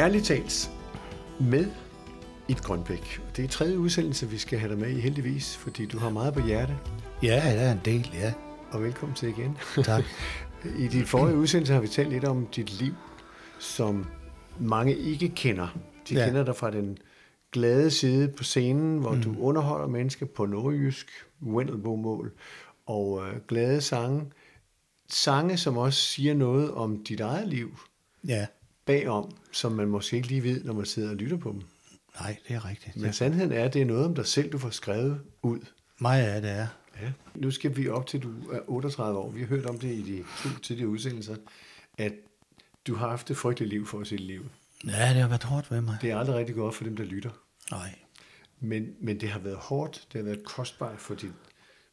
Ærligt talt med et Grønbæk. Det er tredje udsendelse, vi skal have dig med i heldigvis, fordi du har meget på hjerte. Ja, der er en del, ja. Og velkommen til igen. Tak. I din forrige udsendelse har vi talt lidt om dit liv, som mange ikke kender. De ja. Kender dig fra den glade side på scenen, hvor mm. du underholder mennesker på nordjysk, Wendelbo-mål, og øh, glade sange. Sange, som også siger noget om dit eget liv Ja, bagom, som man måske ikke lige ved, når man sidder og lytter på dem. nej, det er rigtigt. Men sandheden er, at det er noget om dig selv, du får skrevet ud. Meget af det er. Ja. Nu skal vi op til, du er 38 år. Vi har hørt om det i de to tidligere udsendelser, at du har haft et frygteligt liv for sit liv. Ja, det har været hårdt ved mig. Det er aldrig rigtig godt for dem, der lytter. Nej. Men, men det har været hårdt, det har været kostbart for din,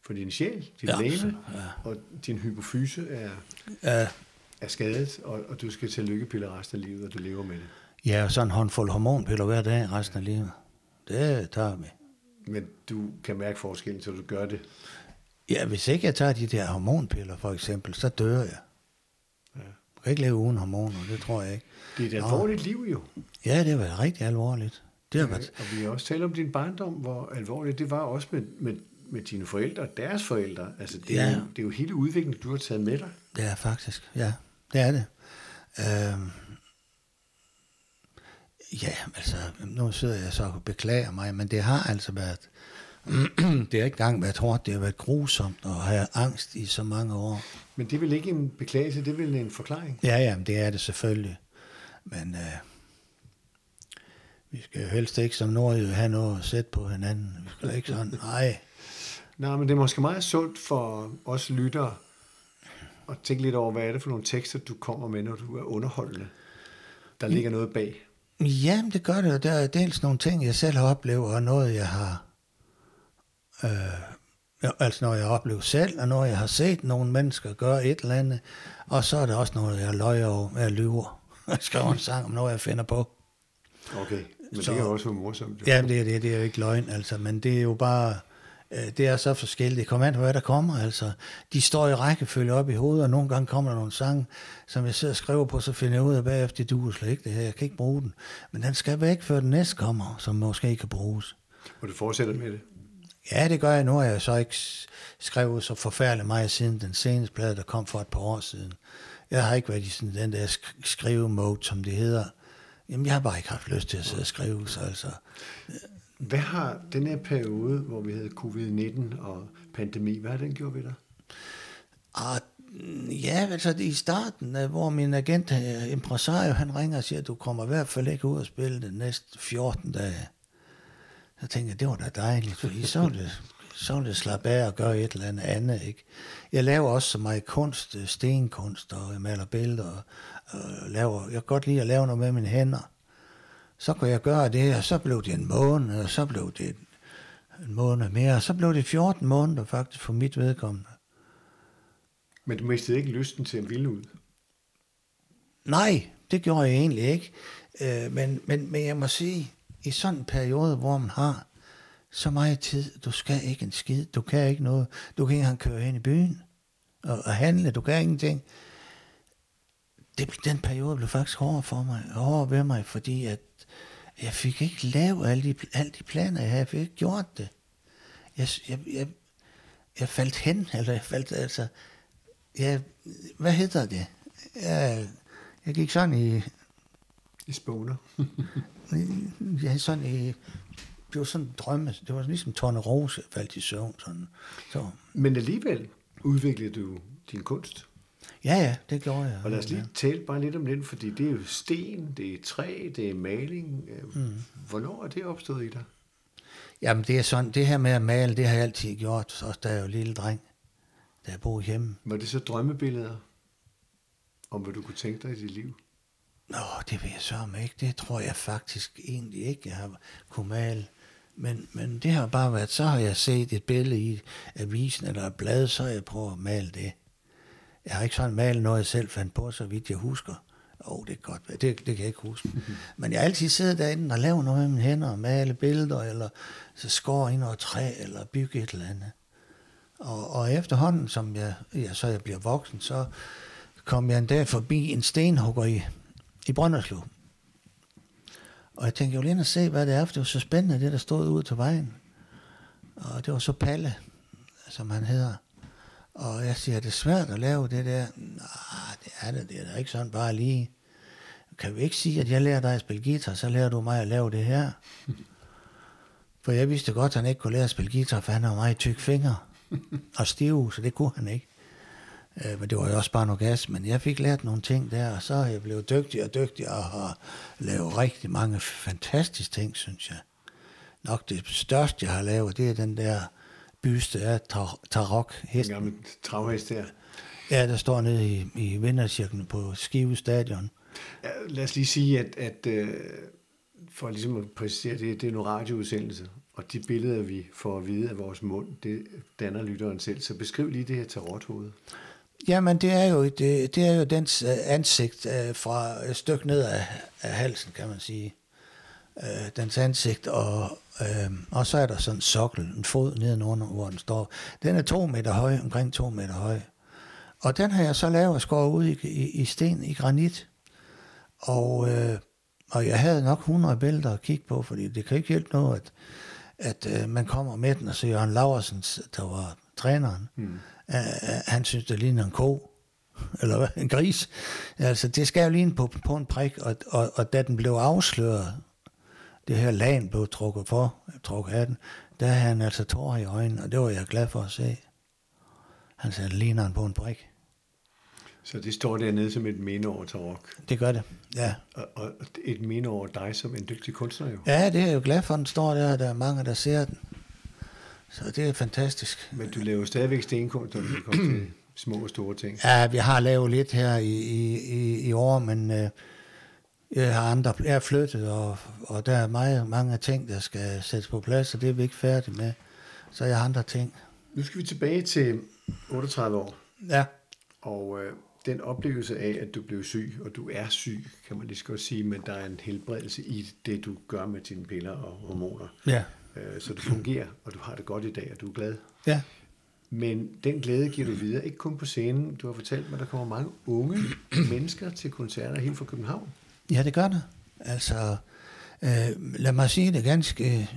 for din sjæl, din ja, læme, ja. og din hypofyse er, Ja, er skadet, og, og du skal til lykkepiller resten af livet, og du lever med det. ja, og sådan en håndfuld hormonpiller hver dag resten af livet. Det tager vi. Men du kan mærke forskellen, så du gør det. Ja, hvis ikke jeg tager de der hormonpiller for eksempel, så dør jeg. Ja. Jeg kan ikke leve uden hormoner, det tror jeg ikke. Det er et Nå. alvorligt liv jo. Ja, det har været rigtig alvorligt. Det har været, Og vi har også talt om din barndom, hvor alvorligt det var også med, med, med dine forældre og deres forældre. Altså, det, er Ja. jo, det er jo hele udviklingen, du har taget med dig. er faktisk, ja, det er det. Øhm, ja, altså, nu sidder jeg så og beklager mig, men det har altså været, det har ikke engang været hårdt, det har været grusomt at have angst i så mange år. Men det er vel ikke en beklagelse, det er vel en forklaring. Ja, ja, det er det selvfølgelig. Men øh, vi skal jo helst ikke som nordjyde have noget at sætte på hinanden. Vi skal ikke sådan, nej. Nej, men det er måske meget sundt for os lyttere at tænke lidt over, hvad er det for nogle tekster, du kommer med, når du er underholdende. Der ligger noget bag. Ja, det gør det. Der er dels nogle ting, jeg selv har oplevet, og noget, jeg har... Øh, altså noget, jeg har oplevet selv, og noget, jeg har set nogle mennesker gøre et eller andet. Og så er der også noget, jeg løjer over, jeg lyver. Jeg skriver en sang om noget, jeg finder på. Okay, men Så- det kan jo også være morsomt. jo. Ja, det er, det, det er jo ikke løgn, altså, men det er jo bare, det er så forskelligt. Det kommer an på, hvad der kommer, altså. De står i rækkefølge op i hovedet, og nogle gange kommer der nogle sange, som jeg sidder og skriver på, så finder jeg ud af bagefter, det duer slet ikke det her, jeg kan ikke bruge den. Men den skal væk, før den næste kommer, som måske ikke kan bruges. Og du fortsætter med det. Ja, det gør jeg. Nu har jeg så ikke skrevet så forfærdeligt meget siden den seneste plade, der kom for et par år siden. Jeg har ikke været i sådan den der sk- skrive-mode, som det hedder. Jamen, jeg har bare ikke haft lyst til at sidde og skrive, så altså... Hvad har den her periode, hvor vi havde covid-19 og pandemi, hvad har den gjort ved dig? Ah, ja, altså i starten, øh, hvor min agent, øh, impresario, han ringer og siger, at du kommer i hvert fald ikke ud og spille den næste 14 dage. Så tænkte jeg, det var da dejligt, fordi så var det, så var det slappe af og gøre et eller andet andet, ikke? Jeg laver også så meget kunst, øh, stenkunst, og jeg maler billeder, og, og laver, jeg kan godt lide at lave noget med mine hænder. Så kunne jeg gøre det, og så blev det en måned, og så blev det en, en måned mere, og så blev det 14 måneder faktisk for mit vedkommende. Men du mistede ikke lysten til at ville ud. Nej, det gjorde jeg egentlig ikke. Øh, men, men, men jeg må sige, i sådan en periode, hvor man har så meget tid, du skal ikke en skid, du kan ikke noget, du kan ikke engang køre hen i byen og, og handle, du kan ingenting. Det, den periode blev faktisk hårdere for mig, hårdere ved mig, fordi at jeg fik ikke lavet alle de, alle de planer, jeg havde, jeg fik ikke gjort det. Jeg, jeg, jeg, jeg faldt hen, eller jeg faldt, altså, jeg, hvad hedder det? Jeg, jeg gik sådan i, I spåner. jeg sådan i, det var sådan en drømme, det var ligesom Torne Rose, faldt i søvn. Sådan. Så, Men alligevel udviklede du din kunst. Ja, ja, det gjorde jeg. Og lad os lige tale bare lidt om den, fordi det er jo sten, det er træ, det er maling. Mm. Hvornår er det opstået i dig? Jamen, det er sådan, det her med at male, det har jeg altid gjort, også da jeg var lille dreng, da jeg boede hjemme. Var det så drømmebilleder om, hvad du kunne tænke dig i dit liv? Nå, det ved jeg så om ikke. Det tror jeg faktisk egentlig ikke, jeg har kunne male. Men, men det har bare været, så har jeg set et billede i avisen eller et blad, så har jeg prøvet at male det. Jeg har ikke sådan malet noget, jeg selv fandt på, så vidt jeg husker. Åh, oh, det er godt, det, det kan jeg ikke huske. Men jeg har altid siddet derinde og lavet noget med mine hænder, og male billeder, eller så skåre i noget træ, eller bygge et eller andet. Og, og efterhånden, som jeg, ja, så jeg bliver voksen, så kom jeg en dag forbi en stenhugger i, i Brønderslev. Og jeg tænkte, jeg ville ind og se, hvad det er, for det var så spændende, det der stod ud til vejen. Og det var så Palle, som han hedder. Og jeg siger, er det svært at lave det der? Nej, det er det, det er da ikke sådan bare lige. Kan vi ikke sige, at jeg lærer dig at spille guitar, så lærer du mig at lave det her? For jeg vidste godt, at han ikke kunne lære at spille guitar, for han har meget tyk fingre og stive, så det kunne han ikke. Øh, men det var jo også bare noget gas, men jeg fik lært nogle ting der, og så er jeg blevet dygtig og dygtig og har lavet rigtig mange fantastiske ting, synes jeg. Nok det største, jeg har lavet, det er den der byste af tar- Tarok. En gammel travhest der. Ja, der står nede i, i vindercirklen på Skive Stadion. Ja, lad os lige sige, at, at øh, for ligesom at præcisere det, det er en radioudsendelse, og de billeder, vi får at vide af vores mund, det danner lytteren selv. Så beskriv lige det her tarothoved. Jamen, det er jo, det, det er jo dens øh, ansigt øh, fra et stykke ned af, af halsen, kan man sige. Øh, dens ansigt, og, øh, og så er der sådan en sokkel, en fod nedenunder, hvor den står. Den er to meter høj, omkring to meter høj. Og den har jeg så lavet og skåret ud i, i, i sten, i granit. Og, øh, og jeg havde nok 100 bælter at kigge på, fordi det kan ikke hjælpe noget, at, at øh, man kommer med den, og så Jørgen Laversen, der var træneren, mm. øh, han synes, det ligner en ko, eller hvad, en gris. Altså, det skal jo ligne på, på en prik, og, og, og da den blev afsløret, det her lagen blev trukket for, trukket af den, der havde han altså tårer i øjnene, og det var jeg glad for at se. Han sagde, det ligner han på en prik. Så det står dernede som et minde over Tarok. Det gør det, ja. Og, og et minde over dig som en dygtig kunstner jo. Ja, det er jeg jo glad for, den står der, og der er mange, der ser den. Så det er fantastisk. Men du laver stadigvæk stenkunst, når du kommer til små og store ting. Ja, vi har lavet lidt her i, i, i, i år, men øh, jeg har andre, jeg er flyttet, og, og der er meget, mange ting, der skal sættes på plads, og det er vi ikke færdige med. Så jeg har andre ting. Nu skal vi tilbage til 38 år, Ja, og øh, den oplevelse af, at du blev syg, og du er syg, kan man lige så godt sige, men der er en helbredelse i det, du gør med dine piller og hormoner. ja, Øh, så du fungerer, og du har det godt i dag, og du er glad. ja. Men den glæde giver du videre, ikke kun på scenen. Du har fortalt mig, at der kommer mange unge mennesker til koncerter helt fra København. Ja, det gør det. Altså, øh, lad mig sige det ganske...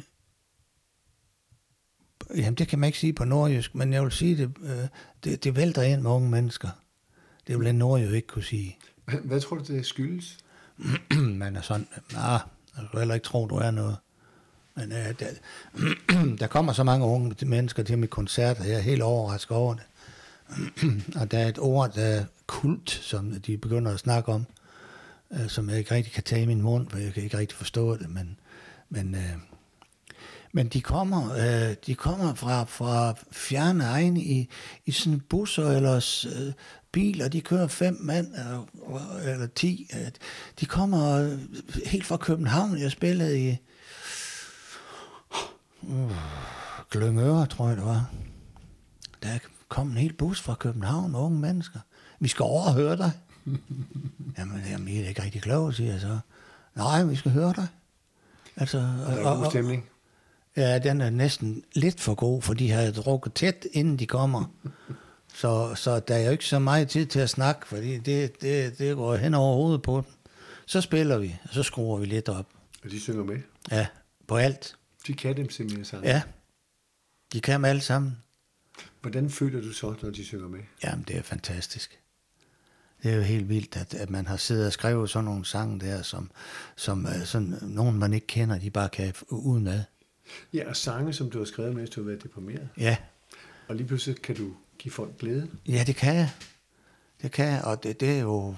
Jamen, det kan man ikke sige på nordjysk, men jeg vil sige, det, øh, det, det vælter ind med unge mennesker. Det vil en nordjysk ikke kunne sige. Hvad, hvad tror du, det skyldes? man er sådan, nej, jeg kan heller ikke tro, du er noget. Men øh, der, der kommer så mange unge mennesker til mit koncerter, jeg er helt overrasket over det. og der er et ord, der er kult, som de begynder at snakke om, øh, som jeg ikke rigtig kan tage i min mund, for jeg kan ikke rigtig forstå det, men, men, øh, men de kommer, øh, de kommer fra, fra fjerne egne i, i sådan busser eller øh, biler, de kører fem mand eller, eller ti. Øh, de kommer øh, helt fra København. Jeg spillede i uh, Gløngøre, tror jeg det var. Der kom en hel bus fra København unge mennesker. Vi skal overhøre høre dig jamen, jamen, I er ikke rigtig kloge, siger jeg så. Nej, vi skal høre dig. Altså, Der er god stemning. Ja, den er næsten lidt for god, for de har drukket tæt, inden de kommer. Så, så der er jo ikke så meget tid til at snakke, fordi det, det, det går hen over hovedet på dem. Så spiller vi, og så skruer vi lidt op. Og de synger med. Ja, på alt. De kan dem simpelthen sammen. Ja, de kan dem alle sammen. Hvordan føler du så, når de synger med? Jamen, det er fantastisk. Det er jo helt vildt, at, at man har siddet og skrevet sådan nogle sange der, som, som uh, sådan, nogen man ikke kender, de bare kan uden ad. Ja, og sange, som du har skrevet, mens du har været deprimeret. Ja, Og lige pludselig kan du give folk glæde. Ja, det kan jeg. Det kan jeg, og det, det er jo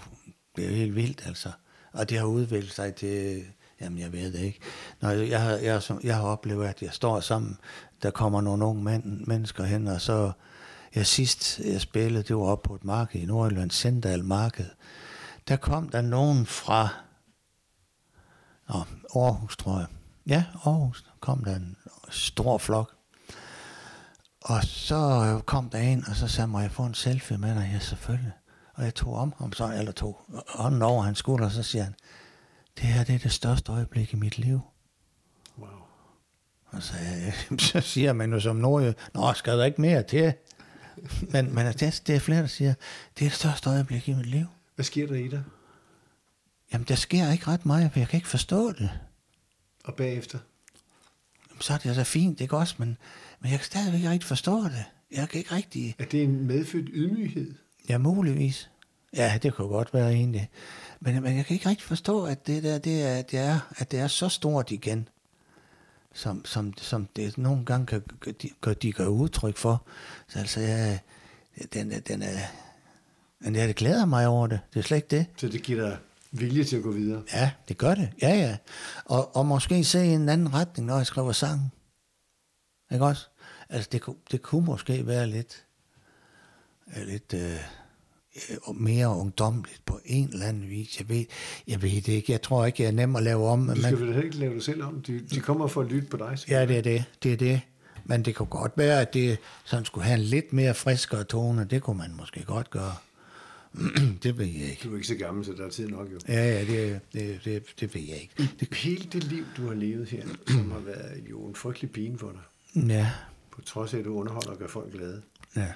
det er jo helt vildt, altså. Og det har udviklet sig til, jamen jeg ved det ikke. Når jeg, har, jeg, som- jeg har oplevet, at jeg står sammen, der kommer nogle unge mænd, mennesker hen, og så, ja, sidst jeg spillede, det var op på et marked i Nordjylland, Sendal Marked. Der kom der nogen fra, nå, Aarhus, tror jeg. Ja, Aarhus, kom der en stor flok. Og så kom der en, og så sagde, må jeg få en selfie med dig? Ja, selvfølgelig. Og jeg tog om ham, så, eller tog hånden over hans skulder, og så siger han, det her det er det største øjeblik i mit liv. Wow. Og så, jeg, så siger man jo som nordjø, nå, skal der ikke mere til? Men, men det, det er flere, der siger, det er det største øjeblik i mit liv. Hvad sker der i dig? Jamen, der sker ikke ret meget, for jeg kan ikke forstå det. Og bagefter? Så er det altså fint, ikke også? Men, men jeg kan stadigvæk ikke rigtig forstå det. Jeg kan ikke rigtig... Er det en medfødt ydmyghed? Ja, muligvis. Ja, det kunne godt være egentlig. Men, men jeg kan ikke rigtig forstå, at det der, det er, det er, at det er så stort igen, som, som, som det nogle gange kan, de, de gør udtryk for. Så altså, jeg, den, den er, men jeg det glæder mig over det. Det er slet ikke det. Så det giver dig vilje til at gå videre? Ja, det gør det. Ja, ja. Og, og måske se i en anden retning, når jeg skriver sang. Ikke også? Altså, det, det kunne måske være lidt, lidt øh, mere ungdomligt på en eller anden vis. Jeg ved, jeg ved det ikke. Jeg tror ikke, jeg er nem at lave om. Du skal vel ikke lave det selv om? De, de kommer for at lytte på dig. Ja, det er det. Det er det. Men det kunne godt være, at det sådan skulle have en lidt mere friskere tone. Det kunne man måske godt gøre. det ved jeg ikke. Du er ikke så gammel, så der er tid nok jo. Ja, ja, det, det, det, det ved jeg ikke. Det, hele det liv, du har levet her, som har været jo en frygtelig pine for dig. Ja. På trods af, at du underholder og gør folk glade. Ja.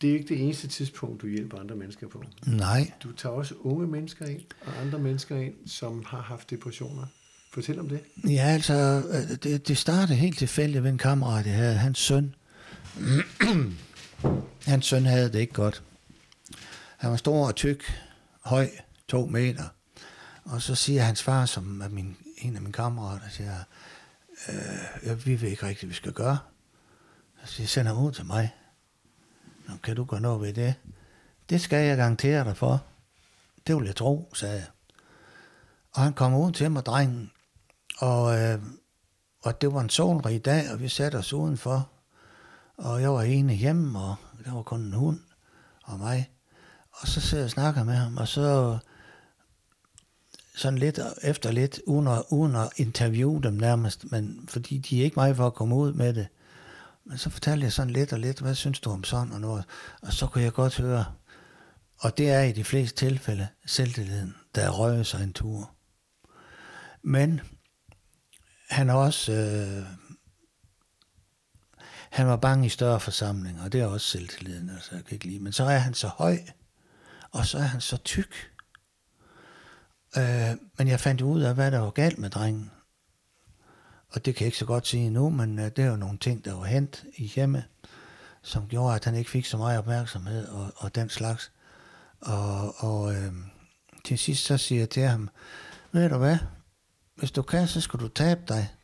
Det er ikke det eneste tidspunkt, du hjælper andre mennesker på. Nej. Du tager også unge mennesker ind, og andre mennesker ind, som har haft depressioner. Fortæl om det. Ja, altså, det, det startede helt tilfældigt ved en kammerat, jeg havde. Hans søn. Hans søn havde det ikke godt. Han var stor og tyk, høj, to meter. Og så siger hans far, som er min, en af mine kammerater, siger, øh, vi ved ikke rigtigt, hvad vi skal gøre. Så siger, send ham ud til mig. Nå, kan du gøre noget ved det? Det skal jeg garantere dig for. Det vil jeg tro, sagde jeg. Og han kom ud til mig, drengen, og, øh, og det var en solrig dag, og vi satte os udenfor. Og jeg var ene hjemme, og der var kun en hund og mig. Og så sidder jeg og snakker med ham, og så sådan lidt efter lidt, uden at, uden at interviewe dem nærmest, men fordi de er ikke mig for at komme ud med det. Men så fortalte jeg sådan lidt og lidt, hvad synes du om sådan og noget? Og så kunne jeg godt høre, og det er i de fleste tilfælde selvtilliden, der røger sig en tur. Men han er også, øh, han var bange i større forsamlinger, og det er også selvtilliden, altså jeg kan ikke lide. Men så er han så høj, og så er han så tyk. Øh, men jeg fandt ud af, hvad der var galt med drengen. Og det kan jeg ikke så godt sige nu, men øh, det er jo nogle ting, der var hent i hjemme, som gjorde, at han ikke fik så meget opmærksomhed og, og den slags. Og, og øh, til sidst så siger jeg til ham, ved du hvad, hvis du kan, så skal du tabe dig.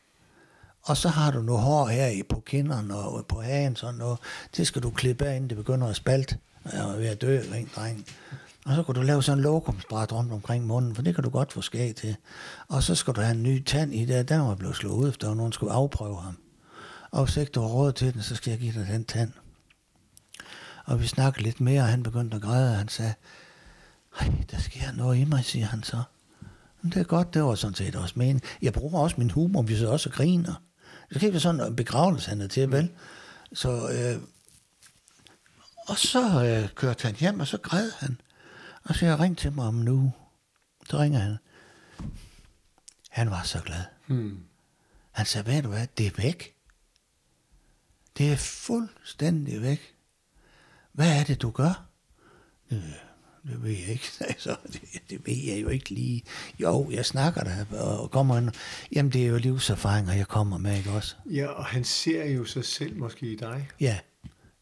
Og så har du noget hår her i på kinderne og på hagen, sådan noget. Det skal du klippe af, inden det begynder at spalte. Jeg er ved at dø, ring dreng. Og så kan du lave sådan en lokumsbræt rundt omkring munden, for det kan du godt få skæg til. Og så skal du have en ny tand i det, der var blevet slået ud, efter nogen skulle afprøve ham. Og hvis ikke du har råd til den, så skal jeg give dig den tand. Og vi snakkede lidt mere, og han begyndte at græde, og han sagde, Ej, der sker noget i mig, siger han så. Men det er godt, det var sådan set også men Jeg bruger også min humor, vi så også griner. Det kan ikke være sådan en begravelse, han er til, vel? Så, øh, og så øh, kørte han hjem, og så græd han. Og så jeg ringte til mig om nu. Så ringer han. Han var så glad. Hmm. Han sagde, ved du hvad, det er væk. Det er fuldstændig væk. Hvad er det, du gør? Det, det ved jeg ikke. Altså, det, det ved jeg jo ikke lige. Jo, jeg snakker der og kommer ind. Jamen, det er jo livserfaringer, jeg kommer med, ikke også? Ja, og han ser jo sig selv måske i dig. Ja,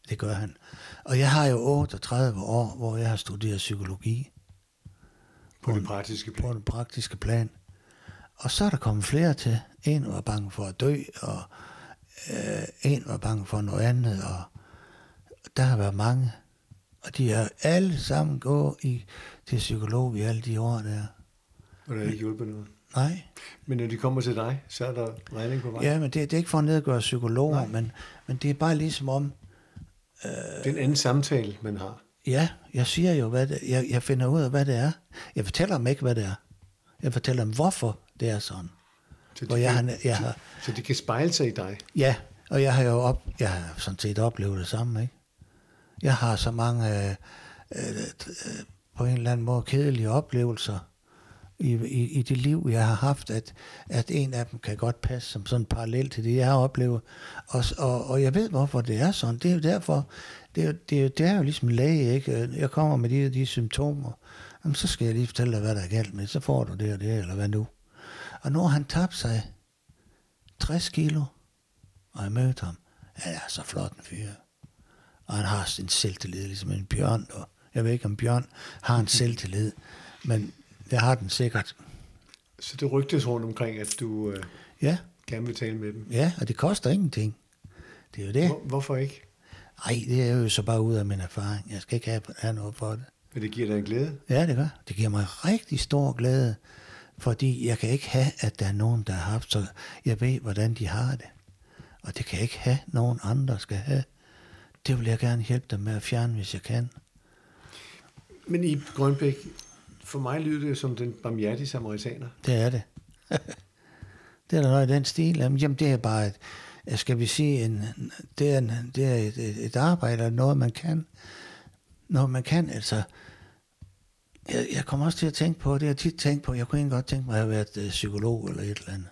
det gør han. Og jeg har jo 38 år, hvor jeg har studeret psykologi. På, på det praktiske plan. På den praktiske plan. Og så er der kommet flere til. En var bange for at dø, og øh, en var bange for noget andet, og der har været mange. Og de har alle sammen gået i, til psykolog i alle de år der. Og der er ikke hjulpet noget? Nej. Men når de kommer til dig, så er der regning på vej? Ja, men det, det er ikke for at nedgøre psykologer, men, men det er bare ligesom om... Øh, det er en anden samtale, man har. Ja, jeg siger jo, hvad det, jeg, jeg finder ud af, hvad det er. Jeg fortæller dem ikke, hvad det er. Jeg fortæller dem, hvorfor det er sådan. Så Hvor de, jeg, kan, jeg har, så de kan spejle sig i dig? Ja, og jeg har jo op, jeg har sådan set oplevet det samme, ikke? Jeg har så mange øh, øh, på en eller anden måde kedelige oplevelser i, i, i det liv, jeg har haft, at, at en af dem kan godt passe som sådan parallel til det, jeg har oplevet. Og, og, og jeg ved, hvorfor det er sådan. Det er jo derfor, det er, det er, det er jo ligesom læge, ikke? Jeg kommer med de de symptomer, jamen, så skal jeg lige fortælle dig, hvad der er galt med. Så får du det og det, eller hvad nu. Og nu har han tabt sig 60 kilo, og jeg mødte ham. Han er så flot en fyr. Og han har sin selvtillid, ligesom en bjørn. Og jeg ved ikke, om bjørn har en selvtillid, men jeg har den sikkert. Så det rygtes rundt omkring, at du øh, Ja, gerne vil tale med dem. ja, og det koster ingenting. Det er jo det. Hvor, hvorfor ikke? Nej, det er jo så bare ud af min erfaring. Jeg skal ikke have, have noget for det. Men det giver dig en glæde. Ja, det gør. Det giver mig rigtig stor glæde, fordi jeg kan ikke have, at der er nogen, der har haft, så jeg ved, hvordan de har det. Og det kan jeg ikke have, nogen andre skal have. Det vil jeg gerne hjælpe dem med at fjerne, hvis jeg kan. Men i Grønbæk, for mig lyder det som den barmhjertige samaritaner. Det er det. det er der noget i den stil. Jamen, det er bare et, øh, skal vi sige, en, det er, en, det er et, et, et arbejde, eller noget man kan. Noget man kan, altså. Jeg, jeg kommer også til at tænke på, det har jeg tit tænkt på, jeg kunne egentlig godt tænke mig at have været øh, psykolog eller et eller andet.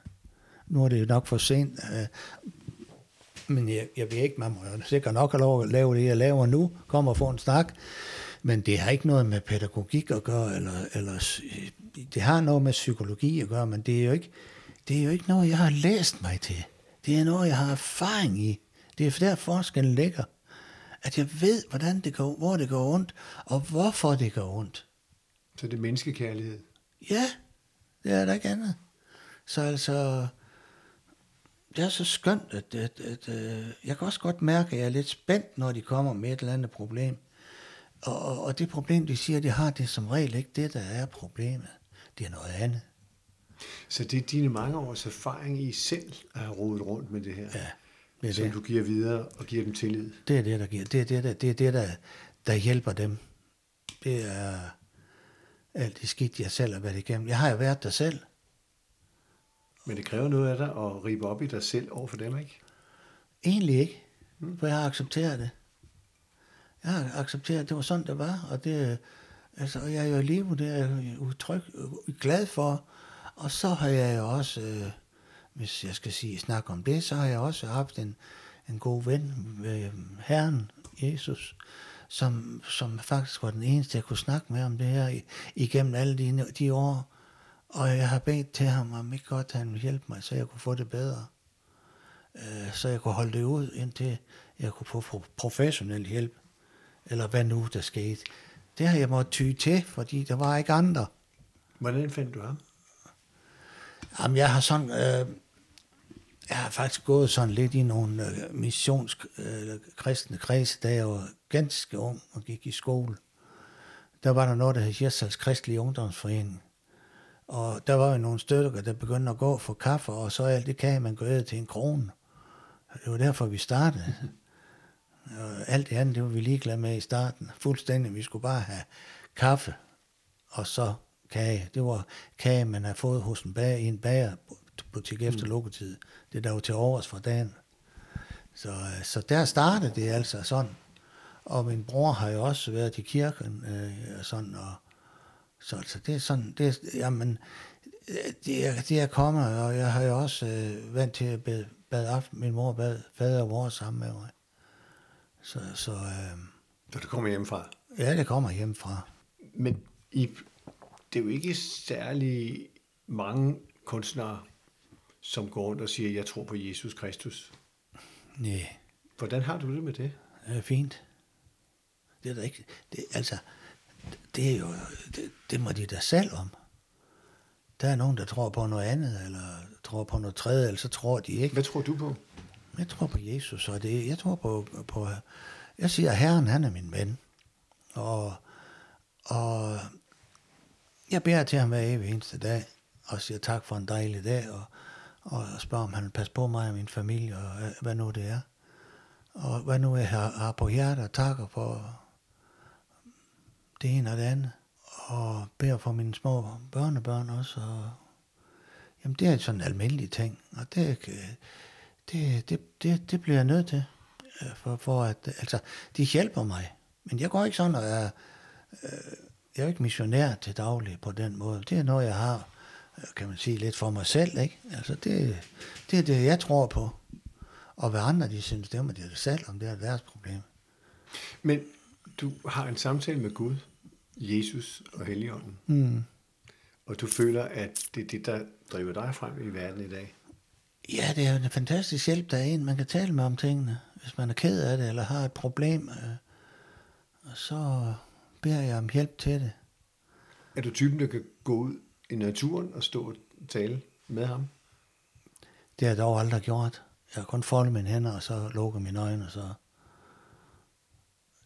Nu er det jo nok for sent, øh, men jeg, jeg ved ikke, man må sikkert nok have lov at lave det, jeg laver nu, kommer og få en snak, men det har ikke noget med pædagogik at gøre, eller, eller det har noget med psykologi at gøre, men det er jo ikke, det er jo ikke noget, jeg har læst mig til. Det er noget, jeg har erfaring i. Det er der forskellen ligger. At jeg ved, hvordan det går, hvor det går ondt, og hvorfor det går ondt. Så det er menneskekærlighed. Ja, det er der ikke andet. Så altså, det er så skønt, at, at, at, at jeg kan også godt mærke, at jeg er lidt spændt, når de kommer med et eller andet problem. Og, og, og det problem, de siger, de har, det er som regel ikke det, der er problemet. Det er noget andet. Så det er dine mange års erfaring i selv at have rodet rundt med det her, Ja, det er som det. du giver videre og giver dem tillid. Det er det, der giver. Det er det, der, det, er det der, der hjælper dem. Det er alt det skidt, jeg selv har været igennem. Jeg har jo været der selv. Men det kræver noget af dig at ribe op i dig selv over for dem, ikke? Egentlig ikke, for jeg har accepteret det. Jeg har accepteret, at det var sådan, det var, og det, altså, jeg er jo i live, det er jeg utryg, øh, glad for. Og så har jeg jo også, øh, hvis jeg skal sige, snakke om det, så har jeg også haft en, en god ven øh, Herren, Jesus, som, som faktisk var den eneste, jeg kunne snakke med om det her igennem alle de, de år. Og jeg har bedt til ham, om ikke godt han ville hjælpe mig, så jeg kunne få det bedre øh, så jeg kunne holde det ud, indtil jeg kunne få professionel hjælp, eller hvad nu der skete. Det har jeg måttet ty til, fordi der var ikke andre. Hvordan fandt du ham? Jamen, jeg har sådan, øh, jeg har faktisk gået sådan lidt i nogle øh, missions øh, kristne kredse, da jeg var ganske ung og gik i skole. Der var der noget, der hed Hirsals Kristelige Ungdomsforening. Og der var jo nogle stykker, der begyndte at gå for kaffe, og så alt det kage, man æde til en krone. Det var derfor, vi startede. Og alt det andet, det var vi ligeglade med i starten. Fuldstændig. Vi skulle bare have kaffe, og så kage. Det var kage, man havde fået hos en bager, i en bagerbutik efter lukketid. Det der var til overs fra dagen. Så, øh, så der startede det altså sådan. Og min bror har jo også været i kirken øh, og sådan, og så altså, det er sådan, det er, jamen, øh, det er, det er kommet, og jeg har jo også øh, vant til at bede, bade aften. Min mor bad fader og vor sammen med mig. Så, så øh, Da du kommer hjemmefra. ja, det kommer hjemmefra. Men i, det er jo ikke særlig mange kunstnere, som går rundt og siger, jeg tror på Jesus Kristus. Nej, Hvordan har du det med det? det er fint. Det er da ikke, det, altså, det er jo, det, det må de da selv om. Der er nogen, der tror på noget andet, eller tror på noget tredje, eller så tror de ikke. Hvad tror du på? Jeg tror på Jesus, og det, jeg tror på, på, jeg siger, at Herren, han er min ven. Og, og jeg beder til ham hver evig eneste dag, og siger tak for en dejlig dag, og, og spørger, om han vil passe på mig og min familie, og hvad- nu det er. Og hvad nu jeg har, har på hjertet, og takker for det ene og det andet. Og beder for mine små børnebørn også, og Jamen, det er sådan en almindelig ting, og det, det, det, det, det bliver jeg nødt til, øh, for, for at, altså, de hjælper mig, men jeg går ikke sådan og er, øh, jeg er ikke missionær til daglig på den måde. Det er noget, jeg har, øh, kan man sige, lidt for mig selv, ikke? Altså, det, det er det, jeg tror på. Og hvad andre, de synes, det må de da selv om, det er deres problem. Men du har en samtale med Gud, Jesus og Helligånden, Mm. og du føler, at det er det, der driver dig frem i verden i dag. Ja, det er en fantastisk hjælp, der er en, man kan tale med om tingene, hvis man er ked af det, eller har et problem. øh, Og så beder jeg om hjælp til det. Er du typen, der kan gå ud i naturen og stå og tale med ham? Det har jeg dog aldrig gjort. Jeg har kun foldet mine hænder, og så lukket mine øjne, og så...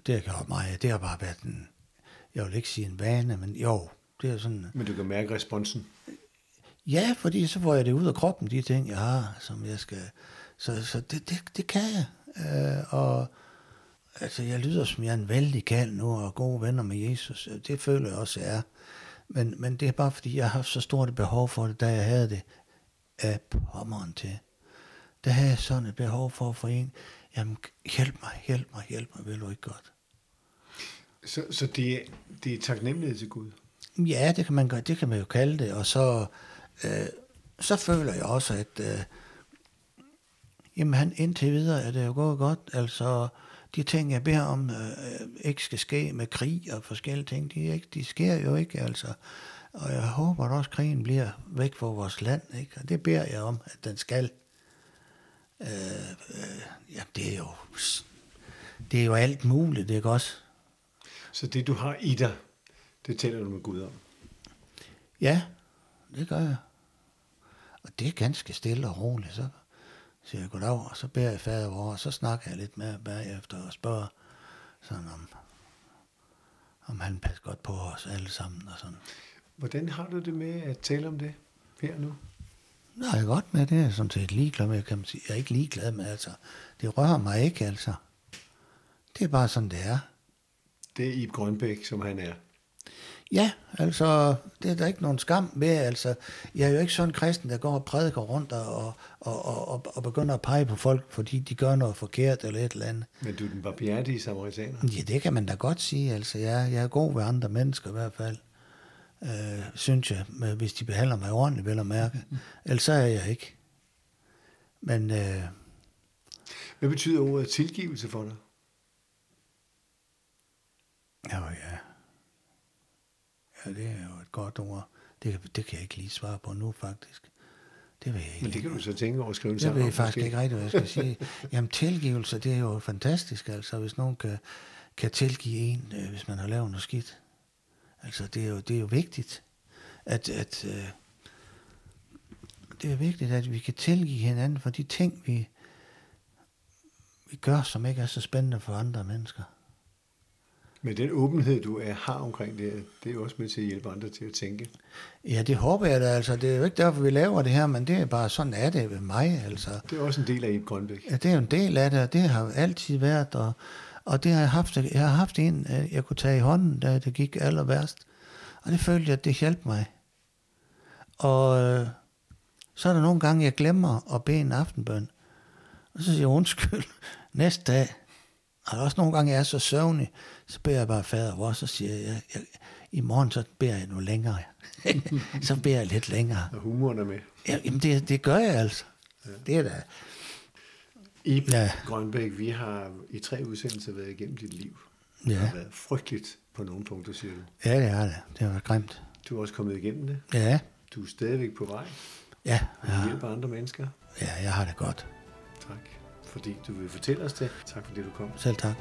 Det har gjort mig. Det har bare været en... Jeg vil ikke sige en vane, men jo, det er sådan... Men du kan mærke responsen. Ja, fordi så får jeg det ud af kroppen, de ting, jeg har, som jeg skal... Så, så det, det, det kan jeg. Øh, og altså, jeg lyder som jeg er en vældig kald nu, og gode venner med Jesus. Det føler jeg også, jeg er. Men, men det er bare, fordi jeg har haft så stort et behov for det, da jeg havde det af pommeren til. Der havde jeg sådan et behov for at få en, jamen hjælp mig, hjælp mig, hjælp mig, vil du ikke godt? Så, så det, er, det er taknemmelighed til Gud. Ja, det kan man, gøre- det kan man jo kalde det, og så, øh, så føler jeg også, at øh, jamen han, indtil videre er det jo gået godt, altså de ting, jeg beder om, øh, ikke skal ske med krig og forskellige ting, de, ikke, de sker jo ikke, altså. Og jeg håber at også, at krigen bliver væk fra vores land, ikke? og det beder jeg om, at den skal. Øh, øh, ja, det er jo, det er jo alt muligt, det er ikke også? Så det, du har i dig, det taler du med Gud om. Ja, det gør jeg. Og det er ganske stille og roligt. Så siger jeg goddag, og så beder jeg fader vor, og så snakker jeg lidt med bagefter og spørger sådan om, om han passer godt på os alle sammen og sådan. Hvordan har du det med at tale om det her nu? Nå, jeg er godt med det, jeg er sådan set ligeglad med, kan man sige. Jeg er ikke ligeglad med, altså. Det rører mig ikke, altså. Det er bare sådan, det er. Det er Ib Grønbæk, som han er. Ja, altså, det er der ikke nogen skam ved, altså. Jeg er jo ikke sådan en kristen, der går og prædiker rundt og, og, og, og, og begynder at pege på folk, fordi de gør noget forkert eller et eller andet. Men du er den barmhjertige samaritaner. Ja, det kan man da godt sige, altså. Jeg, jeg er god ved andre mennesker i hvert fald. Øh, synes jeg, hvis de behandler mig ordentligt, vel at mærke. Ellers så er jeg ikke. Men øh, Hvad betyder ordet tilgivelse for dig? ja, ja. Ja, det er jo et godt ord. Det, kan- det kan jeg ikke lige svare på nu, faktisk. Det vil jeg ikke. Men det kan du så tænke over at skrive en Jeg sang ved om, faktisk måske. ikke rigtigt, hvad jeg skal sige. Jamen tilgivelse, det er jo fantastisk, altså, hvis nogen kan, kan tilgive en, øh, hvis man har lavet noget skidt. Altså, det er jo, det er jo vigtigt, at, at øh, det er vigtigt, at vi kan tilgive hinanden for de ting, vi, vi gør, som ikke er så spændende for andre mennesker. Men den åbenhed, du er, har omkring det, det er jo også med til at hjælpe andre til at tænke. Ja, det håber jeg da, altså. Det er jo ikke derfor, vi laver det her, men det er bare sådan, er det ved mig, altså. Det er også en del af Ib Grønbæk. Ja, det er jo en del af det, og det har altid været, og, og det har jeg haft, jeg har haft en, øh, jeg kunne tage i hånden, da det gik aller værst, og det følte jeg, at det hjalp mig. Og øh, så er der nogle gange, jeg glemmer at bede en aftenbøn, og så siger jeg undskyld næste dag, og også nogle gange, jeg er så søvnig, så beder jeg bare fader vor, så siger jeg, jeg, i morgen så beder jeg nu længere. så beder jeg lidt længere. Og humoren er med. Ja, jamen det, det gør jeg altså. Det er da... Ib Ja. ja. Grønbæk, vi har i tre udsendelser været igennem dit liv. Ja. Det har været frygteligt på nogle punkter, siger du. Ja, det er det. Det har været grimt. Du er også kommet igennem det. Ja, Du er stadigvæk på vej. ja, Og du ja, hjælper andre mennesker. ja, jeg har det godt. Fordi du vil fortælle os det. Tak fordi du kom. Selv tak.